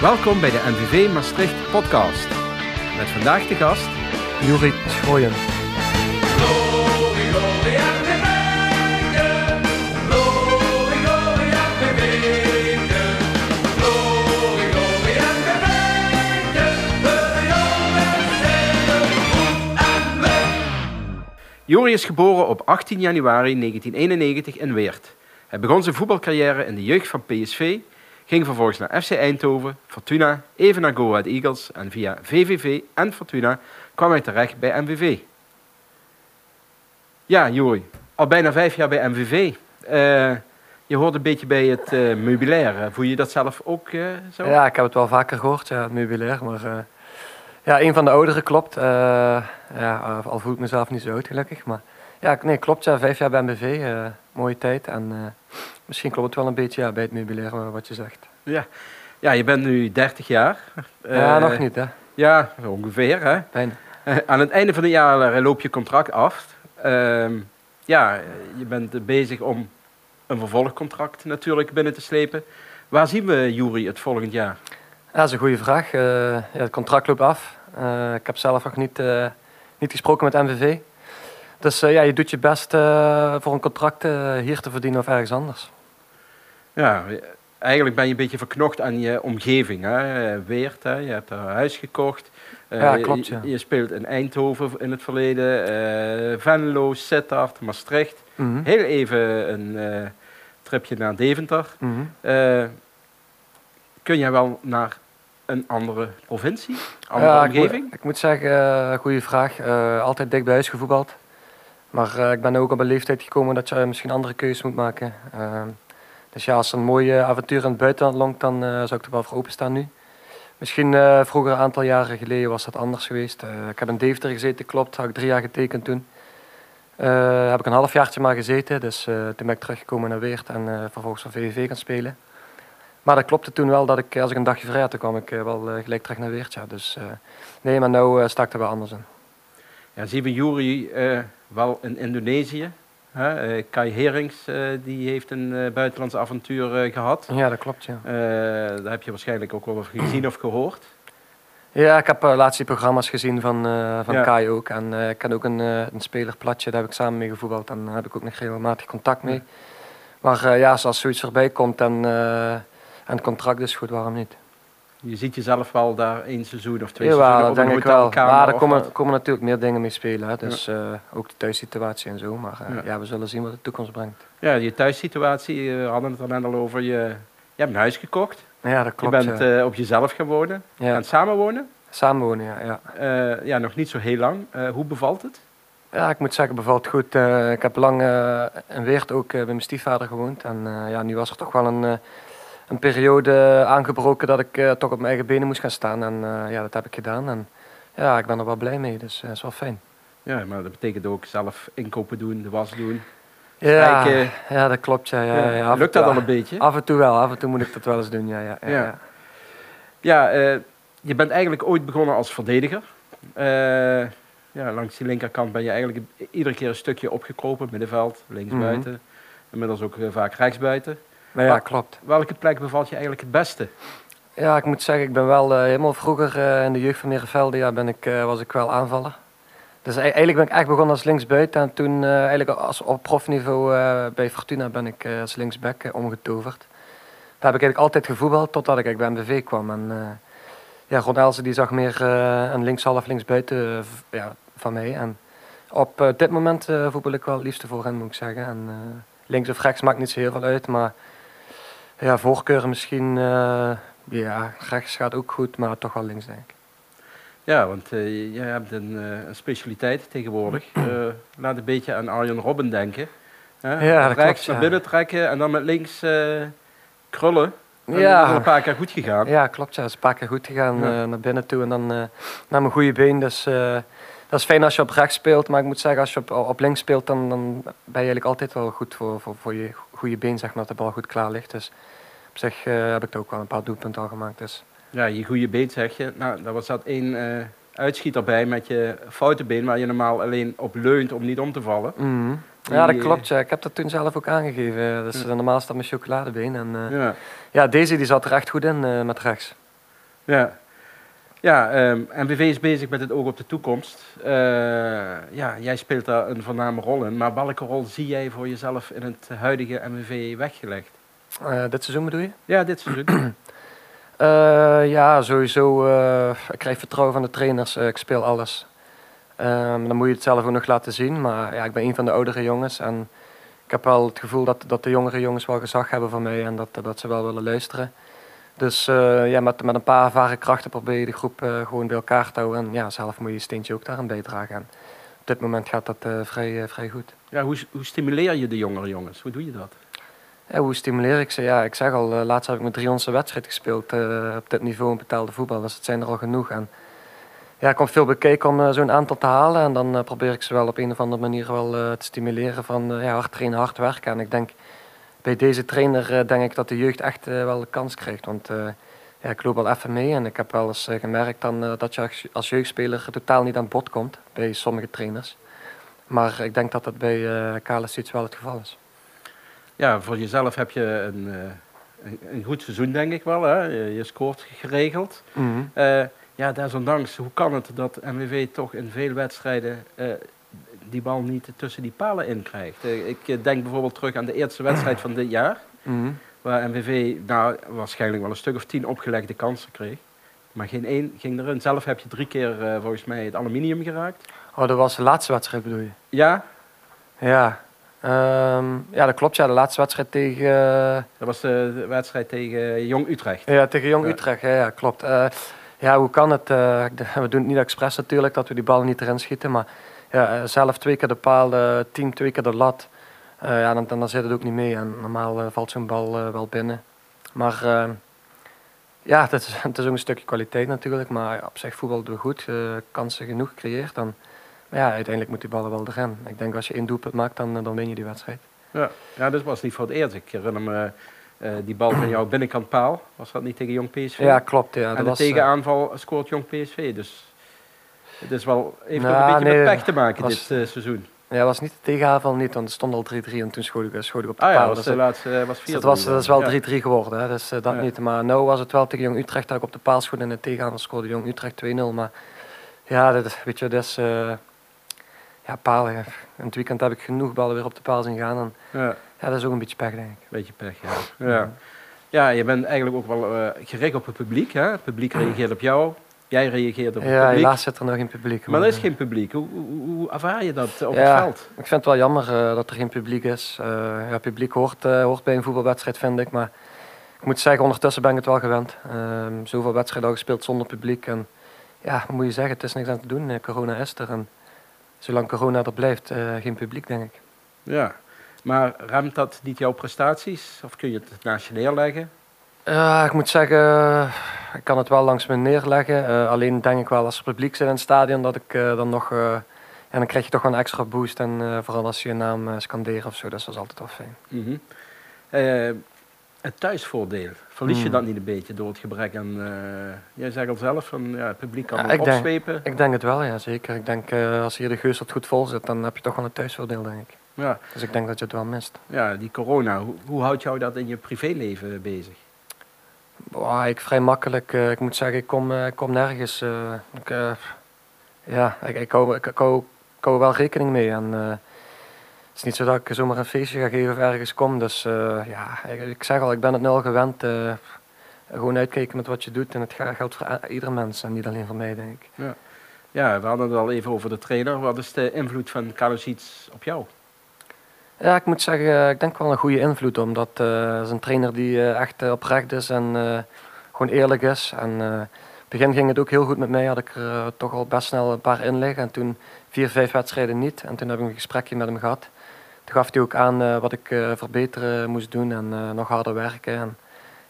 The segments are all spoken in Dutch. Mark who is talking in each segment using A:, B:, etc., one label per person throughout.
A: Welkom bij de NVV Maastricht podcast. Met vandaag de gast
B: Juri Schooien.
A: Jori is geboren op 18 januari 1991 in Weert. Hij begon zijn voetbalcarrière in de jeugd van PSV, ging vervolgens naar FC Eindhoven, Fortuna, even naar Go Ahead Eagles en via VVV en Fortuna kwam hij terecht bij MVV. Ja, Jori, al bijna vijf jaar bij MVV. Eh, je hoort een beetje bij het uh, meubilair. Eh, voel je dat zelf ook zo?
B: Ja, ik heb het wel vaker gehoord, ja, het meubilair. Maar ja, een van de ouderen klopt. ja, al voel ik mezelf niet zo oud, gelukkig. Maar ja, nee, klopt. Ja, vijf jaar bij MBV. mooie tijd. En misschien klopt het wel een beetje ja, bij het meubilair, wat je zegt.
A: Ja. ja, je bent nu 30 jaar.
B: ja, nog niet, hè?
A: Ja, ongeveer, hè?
B: Bijna.
A: aan het einde van het jaar loop je contract af. Ehm, ja, je bent bezig om een vervolgcontract natuurlijk binnen te slepen. Waar zien we Jury het volgend jaar?
B: Ja, dat is een goede vraag. Uh, ja, het contract loopt af. Uh, ik heb zelf nog niet, uh, niet gesproken met MVV. Dus ja, je doet je best voor een contract hier te verdienen of ergens anders.
A: Ja, eigenlijk ben je een beetje verknocht aan je omgeving. Hè? Weert, hè? je hebt een huis gekocht.
B: Ja, klopt. Ja.
A: Je, speelt in Eindhoven in het verleden, Venlo, Sittard, Maastricht. Mm Heel even een tripje naar Deventer. Mm kun jij wel naar een andere provincie, andere
B: ja,
A: omgeving?
B: Ik, ik, moet zeggen, goede vraag. altijd dik bij huis gevoetbald. Maar ik ben ook op een leeftijd gekomen dat je misschien andere keuzes moet maken. dus ja, als een mooie avontuur in het buitenland longt, dan zou ik er wel voor openstaan nu. Misschien uh, vroeger, een aantal jaren geleden, was dat anders geweest. Uh, ik heb in Deventer gezeten, klopt. Had ik drie jaar getekend toen. Uh, heb ik een halfjaartje maar gezeten. Dus toen ben ik teruggekomen naar Weert en vervolgens van VVV gaan spelen. Maar dat klopte toen wel dat ik, als ik een dagje vrij had, dan kwam ik wel gelijk terug naar Weert. Ja. Dus nee, maar nu sta ik er wel anders in.
A: Ja, zien we Jury wel in Indonesië? Hè? Uh, Kai Herings uh, die heeft een uh, buitenlands avontuur gehad.
B: Ja, dat klopt. Ja.
A: daar heb je waarschijnlijk ook wel gezien of gehoord.
B: Ja, ik heb laatst die programma's gezien van, van ja. Kai ook. En ik ken ook een, een speler, Platje, daar heb ik samen mee gevoetbald. En daar heb ik ook nog regelmatig contact mee. Maar ja, als zoiets erbij komt en, en het contract is goed, waarom niet?
A: Je ziet jezelf wel daar één seizoen of twee
B: ja,
A: seizoenen
B: op denk ik wel. Maar er komen, komen natuurlijk meer dingen mee spelen. Hè. Dus ja. uh, ook de thuissituatie en zo. Maar uh, ja. ja. we zullen zien wat de toekomst brengt.
A: Ja, je thuissituatie, we hadden het er net al over. Je, je hebt een huis gekocht.
B: Ja, dat klopt.
A: Je bent uh, op jezelf gaan wonen. Ja. En samenwonen.
B: Samenwonen, ja.
A: Ja, ja nog niet zo heel lang. hoe bevalt het?
B: Ja, ik moet zeggen, bevalt goed. ik heb lang in Weert ook bij mijn stiefvader gewoond. En ja, nu was er toch wel een een periode aangebroken dat ik uh, toch op mijn eigen benen moest gaan staan. En uh, ja, dat heb ik gedaan. En ja, ik ben er wel blij mee, dus dat uh, is wel fijn.
A: Ja, maar dat betekent ook zelf inkopen doen, de was doen.
B: Ja, strijken. ja dat klopt. Ja, ja, ja.
A: Lukt dat al een beetje?
B: Af en toe wel, af en toe moet ik dat wel eens doen. Ja, ja, ja, ja.
A: ja je bent eigenlijk ooit begonnen als verdediger. ja, langs die linkerkant ben je eigenlijk iedere keer een stukje opgekropen, middenveld, linksbuiten. Mm -hmm. Inmiddels ook vaak rechtsbuiten.
B: Nou ja, klopt.
A: Welke plek bevalt je eigenlijk het beste?
B: Ja, ik moet zeggen, ik ben wel uh, helemaal vroeger uh, in de jeugd van Merenvelde ja, ben ik, uh, was ik wel aanvaller. Dus eigenlijk ben ik echt begonnen als linksbuiten en toen eigenlijk als op profniveau bij Fortuna ben ik als linksback omgetoverd. Daar heb ik eigenlijk altijd gevoetbald totdat ik bij MBV kwam. En ja, Ron Elsen die zag meer een linkshalf, linksbuiten ja, van mij. En op dit moment voetbal ik wel het liefste voor hen, moet ik zeggen. En, links of rechts maakt niet zo heel veel uit, maar ja, voorkeur misschien, uh, ja, rechts gaat ook goed, maar toch wel links denk ik.
A: Ja, want uh, jij hebt een, uh, een, specialiteit tegenwoordig. laat een beetje aan Arjen Robben denken.
B: Ja,
A: rechts
B: klopt,
A: naar binnen trekken en dan met links krullen. En ja. dat is een paar keer goed gegaan.
B: Ja, klopt. Ja. Het is een paar keer goed gegaan ja. naar binnen toe en dan naar mijn goede been. Dus dat is fijn als je op rechts speelt. Maar ik moet zeggen, als je op, op links speelt, dan, dan ben je eigenlijk altijd wel goed voor, voor, voor je goede been, zeg maar, dat de bal goed klaar ligt. Dus op zich uh, heb ik er ook wel een paar doelpunten al gemaakt. Dus.
A: Ja, je goede been zeg je. Nou, daar was dat één uh, uitschieter bij met je foute been, waar je normaal alleen op leunt om niet om te vallen.
B: -hmm. Ja, dat klopt. Ja. Ik heb dat toen zelf ook aangegeven. Dus ja. normaal staat mijn chocoladebeen. En, uh, ja. ja. deze die zat er echt goed in met rechts.
A: Ja, ja um, MVV is bezig met het oog op de toekomst. Uh, ja, jij speelt daar een voorname rol in. Maar welke rol zie jij voor jezelf in het huidige MVV weggelegd?
B: Uh, dit seizoen bedoel je?
A: Ja, dit seizoen.
B: uh, ja, sowieso. ik krijg vertrouwen van de trainers. ik speel alles. Um, dan moet je het zelf ook nog laten zien. Maar ja, ik ben een van de oudere jongens. En ik heb wel het gevoel dat, dat de jongere jongens wel gezag hebben van mij. En dat, dat ze wel willen luisteren. Dus uh, ja, met, met een paar ervaren krachten probeer je de groep uh, gewoon bij elkaar te houden. En ja, zelf moet je je steentje ook daarin bijdragen. En op dit moment gaat dat uh, vrij, vrij goed.
A: Ja, hoe, hoe stimuleer je de jongere jongens? Hoe doe je dat?
B: Ja, hoe stimuleer ik ze? Ja, ik zeg al, laatst heb ik met 300 wedstrijd gespeeld op dit niveau in betaalde voetbal. Dus het zijn er al genoeg. En ja, ik kom veel bekeken om zo'n aantal te halen. En dan probeer ik ze wel op een of andere manier wel te stimuleren van ja, hard trainen, hard werken. En ik denk bij deze trainer uh, denk ik dat de jeugd echt uh, wel de kans krijgt. Want uh, ja, ik loop al even mee en ik heb wel eens gemerkt dan, dat je als jeugdspeler totaal niet aan bod komt bij sommige trainers. Maar ik denk dat dat bij uh, iets wel het geval is.
A: Ja, voor jezelf heb je een, een, een goed seizoen denk ik wel. Hè? Je, je scoort geregeld. Mm -hmm. ja, desondanks, hoe kan het dat MWV toch in veel wedstrijden die bal niet tussen die palen in krijgt. Eh, ik eh, denk bijvoorbeeld terug aan de eerste wedstrijd van dit jaar. Mhm. Waar MVV nou, waarschijnlijk wel een stuk of tien opgelegde kansen kreeg. Maar geen één ging erin. Zelf heb je drie keer uh, volgens mij het aluminium geraakt.
B: Oh, dat was de laatste wedstrijd bedoel je?
A: Ja.
B: Ja. Um, ja, dat klopt. Ja, de laatste wedstrijd tegen...
A: Dat was de, wedstrijd tegen Jong Utrecht.
B: Ja, tegen Jong Utrecht. Ja, ja klopt. Uh, ja, hoe kan het? We doen het niet expres natuurlijk dat we die bal niet erin schieten. Maar ja, eh, zelf twee keer de paal, team twee keer de lat. Uh, ja, dan, dan zit het ook niet mee. En normaal valt zo'n bal wel binnen. Maar ja, het is, het is ook een stukje kwaliteit natuurlijk. Maar op zich voetbal doen we goed. kansen genoeg gecreëerd. Dan, maar ja, uiteindelijk moet die ballen wel erin. Ik denk als je één doelpunt maakt, dan, dan win je die wedstrijd.
A: Ja, ja dat was niet voor het eerst. Ik herinner me die bal van jouw binnenkant paal. Was dat niet tegen Jong PSV?
B: Ja, klopt. Ja,
A: en de was, tegenaanval scoort Jong PSV. Dus het is wel, heeft nou, ook een beetje nee, met pech te maken was, dit uh, seizoen.
B: Ja, was niet de tegenhavel niet, want het stond al 3-3 en toen schoot ik, schoot ik op de
A: ah,
B: paal.
A: Ja, was, dus, de laatste, was 4
B: dus dat, was, dat is wel 3-3 ja. geworden, hè, dus uh, dat ja. niet. Maar nu was het wel tegen Jong Utrecht dat ik op de paal schoot en de tegenhavel scoorde Jong Utrecht 2-0. Maar ja, dat, weet je, dat is... Uh, ja, paal. In het weekend heb ik genoeg ballen weer op de paal zien gaan. En, ja. ja, dat is ook een beetje pech, denk ik.
A: Beetje pech, ja. ja. Ja, je bent eigenlijk ook wel uh, gericht op het publiek. Hè? Het publiek reageert op jou. Jij reageert op het
B: ja,
A: publiek.
B: helaas zit er nog geen publiek.
A: Maar er is geen publiek. Hoe, hoe, hoe ervaar je dat op het veld?
B: Ik vind het wel jammer uh, dat er geen publiek is. Uh, ja, publiek hoort, uh, hoort bij een voetbalwedstrijd, vind ik. Maar ik moet zeggen, ondertussen ben ik het wel gewend. Ehm, zoveel wedstrijden al gespeeld zonder publiek. En ja, moet je zeggen, het is niks aan te doen. corona is er. En zolang corona er blijft, geen publiek, denk ik.
A: Ja, maar remt dat niet jouw prestaties? Of kun je het naast je neerleggen?
B: Ja, ik moet zeggen, ik kan het wel langs me neerleggen. Uh, alleen denk ik wel als er publiek zit in het stadion dat ik uh, dan nog. Uh, en dan krijg je toch wel een extra boost. En vooral als je je naam scandeert of zo, dus dat is altijd wel fijn.
A: Mm -hmm. het thuisvoordeel, verlies je mm. dat niet een beetje door het gebrek aan. jij zegt al zelf van ja, het publiek kan ja, ik opzwepen.
B: Denk, ik denk het wel, ja zeker. Ik denk als hier de geus wat goed vol zit, dan heb je toch wel een thuisvoordeel, denk ik. Ja. Dus ik denk dat je het wel mist.
A: Ja, die corona, hoe, hoe houdt jou dat in je privéleven bezig?
B: Boah, ik vrij makkelijk. Uh, ik moet zeggen, ik kom, uh, ik kom nergens. Uh, ik, ja, ik, ik, hou, ik, ik, ik wel rekening mee. En, het is niet zo dat ik zomaar een feestje ga geven of ergens kom. Dus ja, ik, ik, zeg al, ik ben het nu al gewend. gewoon uitkijken met wat je doet. En het geldt voor ieder mens en niet alleen voor mij, denk ik.
A: Ja. ja, we hadden het al even over de trainer. Wat is de invloed van Kalosic op jou?
B: Ja, ik moet zeggen, ik denk wel een goede invloed. Omdat uh, is een trainer die uh, echt oprecht is en gewoon eerlijk is. En in het begin ging het ook heel goed met mij. Had ik er toch al best snel een paar in liggen. En toen vier, vijf wedstrijden niet. En toen heb ik een gesprekje met hem gehad. Toen gaf hij ook aan wat ik verbeteren moest doen en nog harder werken. En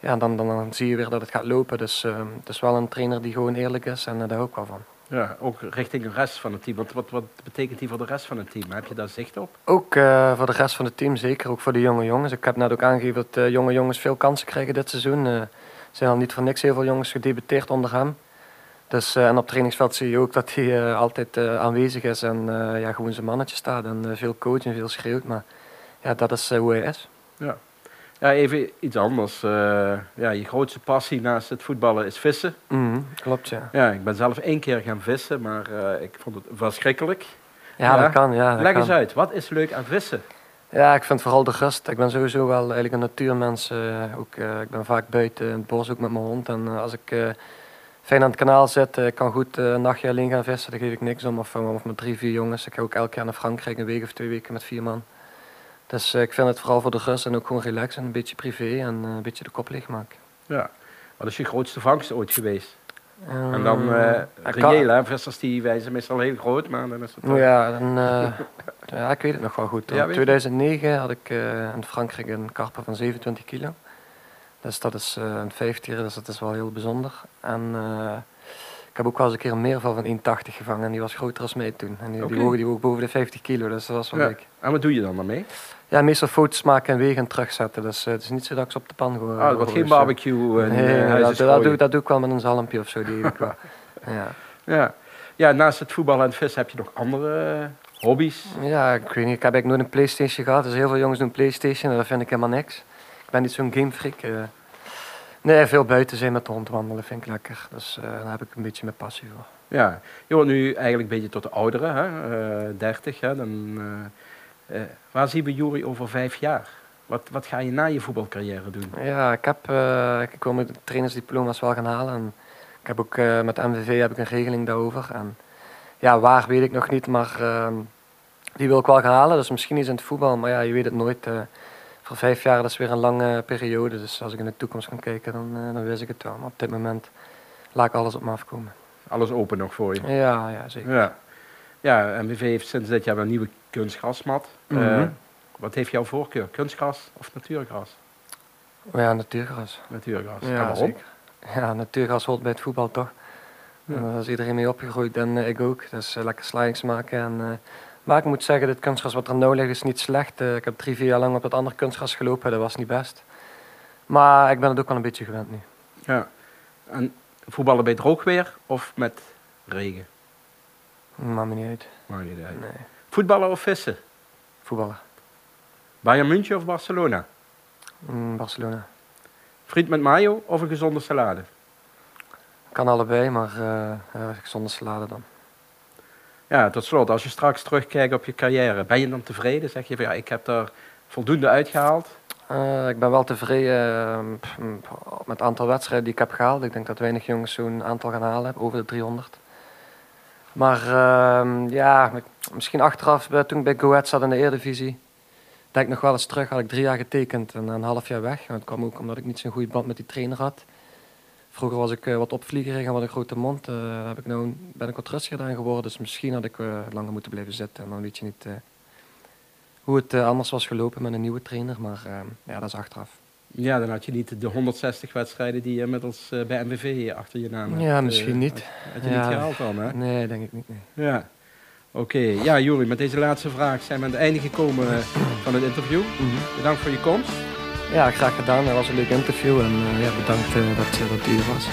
B: ja, dan, dan, dan, zie je weer dat het gaat lopen. Dus het is wel een trainer die gewoon eerlijk is en daar hou ik wel van.
A: Ja, ook richting de rest van het team. Wat, wat, wat betekent die voor de rest van het team? Heb je daar zicht op?
B: Ook uh, voor de rest van het team, zeker. Ook voor de jonge jongens. Ik heb net ook aangegeven dat uh, jonge jongens veel kansen krijgen dit seizoen. Uh, er zijn al niet voor niks heel veel jongens gedebuteerd onder hem. Dus, en op trainingsveld zie je ook dat hij altijd aanwezig is en ja, gewoon zijn mannetje staat. En veel coacht en veel schreeuwt. Maar ja, dat is hoe hij is.
A: Ja. Ja, even iets anders. Eh, ja, je grootste passie naast het voetballen is vissen.
B: Mhm, klopt, ja.
A: Ja, ik ben zelf één keer gaan vissen, maar eh, ik vond het verschrikkelijk.
B: Ja,
A: Ja.
B: dat kan, ja. dat
A: Leg
B: kan.
A: eens uit, wat is leuk aan vissen?
B: Ja, ik vind vooral de rust. Ik ben sowieso wel eigenlijk een natuurmens. eh, ook, ik ben vaak buiten in het bos, ook met mijn hond. En als ik fijn aan het kanaal zit, ik kan goed een nachtje alleen gaan vissen. Daar geef ik niks om. Of, of met drie, vier jongens. Ik ga ook elk jaar naar Frankrijk, een week of twee weken met vier man. Dus eh, ik vind het vooral voor de rust en ook gewoon relaxen. Een beetje privé en eh, een beetje de kop leegmaken.
A: Ja. Wat is je grootste vangst ooit geweest? En dan
B: Eh,
A: eh
B: kan-
A: reëel, hè? Vissers die wij zijn meestal heel groot, maar dan is het...
B: Nou ja, dan, eh, ja, ik weet het nog wel goed. In
A: weet je?
B: 2009 had ik eh, in Frankrijk een karper van 27 kilo. Dus dat is eh, een 50 dus dat is wel heel bijzonder. En eh, ik heb ook wel eens een keer een meerval van 1,80 gevangen en die was groter als mij toen. En die,
A: Oké.
B: die, boven de 50 kilo, dus dat was wel
A: Ja.
B: leuk.
A: En wat doe je dan daarmee?
B: Ja, meestal foto's maken en wegen en terugzetten. Dus eh, het is niet zo dat ik ze op de pan gooi.
A: Ah, het wordt geen barbecue. en,
B: Nee,
A: eh,
B: dat, doe,
A: gooien.
B: dat doe ik wel met een zalmpje of zo. Die eet ik wel. Ja.
A: Ja. ja, naast het voetballen en vissen heb je nog andere hobby's?
B: Ja, ik weet niet. Ik heb eigenlijk nooit een Playstation gehad. Dus heel veel jongens doen Playstation en dat vind ik helemaal niks. Ik ben niet zo'n gamefreak. eh. Nee, veel buiten zijn met de hond wandelen vind ik lekker. Dus eh, daar heb ik een beetje mijn passie voor.
A: Ja, je wordt nu eigenlijk een beetje tot de ouderen, hè? eh 30. Hè? Dan, eh, eh, waar zien we Jury over vijf jaar? Wat, wat ga je na je voetbalcarrière doen?
B: Ja, ik, heb, eh, ik wil mijn trainersdiploma's wel gaan halen. En ik heb ook eh, met MVV heb ik een regeling daarover. En ja, waar weet ik nog niet, maar ehm, die wil ik wel gaan halen. Dus misschien is in het voetbal, maar ja, je weet het nooit. Eh. vijf jaar dat is weer een lange periode. Dus als ik in de toekomst kan kijken, dan, eh, dan wist ik het wel. Maar op dit moment laat ik alles op me afkomen.
A: Alles open nog voor je.
B: Ja, ja zeker.
A: Ja. Ja, MVV heeft sinds dit jaar een nieuwe kunstgrasmat. Eh,
B: Mhm.
A: wat heeft jouw voorkeur? Kunstgras of natuurgras?
B: Ja, natuurgras.
A: Natuurgras.
B: Ja,
A: waarom?
B: zeker. Ja, natuurgras hoort bij het voetbal toch?
A: Ja.
B: Daar is iedereen mee opgegroeid en eh, ik ook. Dus eh, lekker slidings maken. En, eh, maar ik moet zeggen, dit kunstgras wat er nou ligt is niet slecht. Eh, ik heb drie, vier jaar lang op dat andere kunstgras gelopen. Dat was niet best. Maar ik ben het ook wel een beetje gewend nu.
A: Ja. En voetballen bij droog weer of met regen?
B: Maakt me niet uit.
A: Maakt niet uit.
B: Nee.
A: Voetballen of vissen?
B: Voetballen.
A: Bayern München of Barcelona?
B: Mm, Barcelona.
A: Friet met mayo of een gezonde salade?
B: Kan allebei, maar eh ja, zonder salade dan.
A: Ja, tot slot, als je straks terugkijkt op je carrière, ben je dan tevreden? Zeg je van ja, ik heb er voldoende uitgehaald?
B: Eh, ik ben wel tevreden eh, pff, m, met het aantal wedstrijden die ik heb gehaald. Ik denk dat weinig jongens zo'n aantal gaan halen, over de 300. Maar ehm, ja, misschien achteraf, eh, toen ik bij Go Ahead zat in de Eredivisie, denk ik nog wel eens terug, had ik drie jaar getekend en een half jaar weg. En dat kwam ook omdat ik niet zo'n goede band met die trainer had. Vroeger was ik eh, wat opvliegerig en wat een grote mond. Daar heb ik nou, ben ik wat rustiger aan geworden, dus misschien had ik eh, langer moeten blijven zitten. En dan weet je niet hoe het anders was gelopen met een nieuwe trainer, maar ja, dat is achteraf.
A: Ja, dan had je niet de 160 wedstrijden die je inmiddels eh, bij MVV achter je naam hebt.
B: Ja, misschien niet.
A: Had, had je
B: Ja.
A: niet gehaald dan, hè?
B: Nee, denk ik niet. Nee.
A: Ja. Oké, ja Juri, met deze laatste vraag zijn we aan het einde gekomen van het interview. Bedankt voor je komst.
B: Ja, graag gedaan. Dat was een leuk interview en eh, ja, bedankt eh, dat, eh, dat u er was.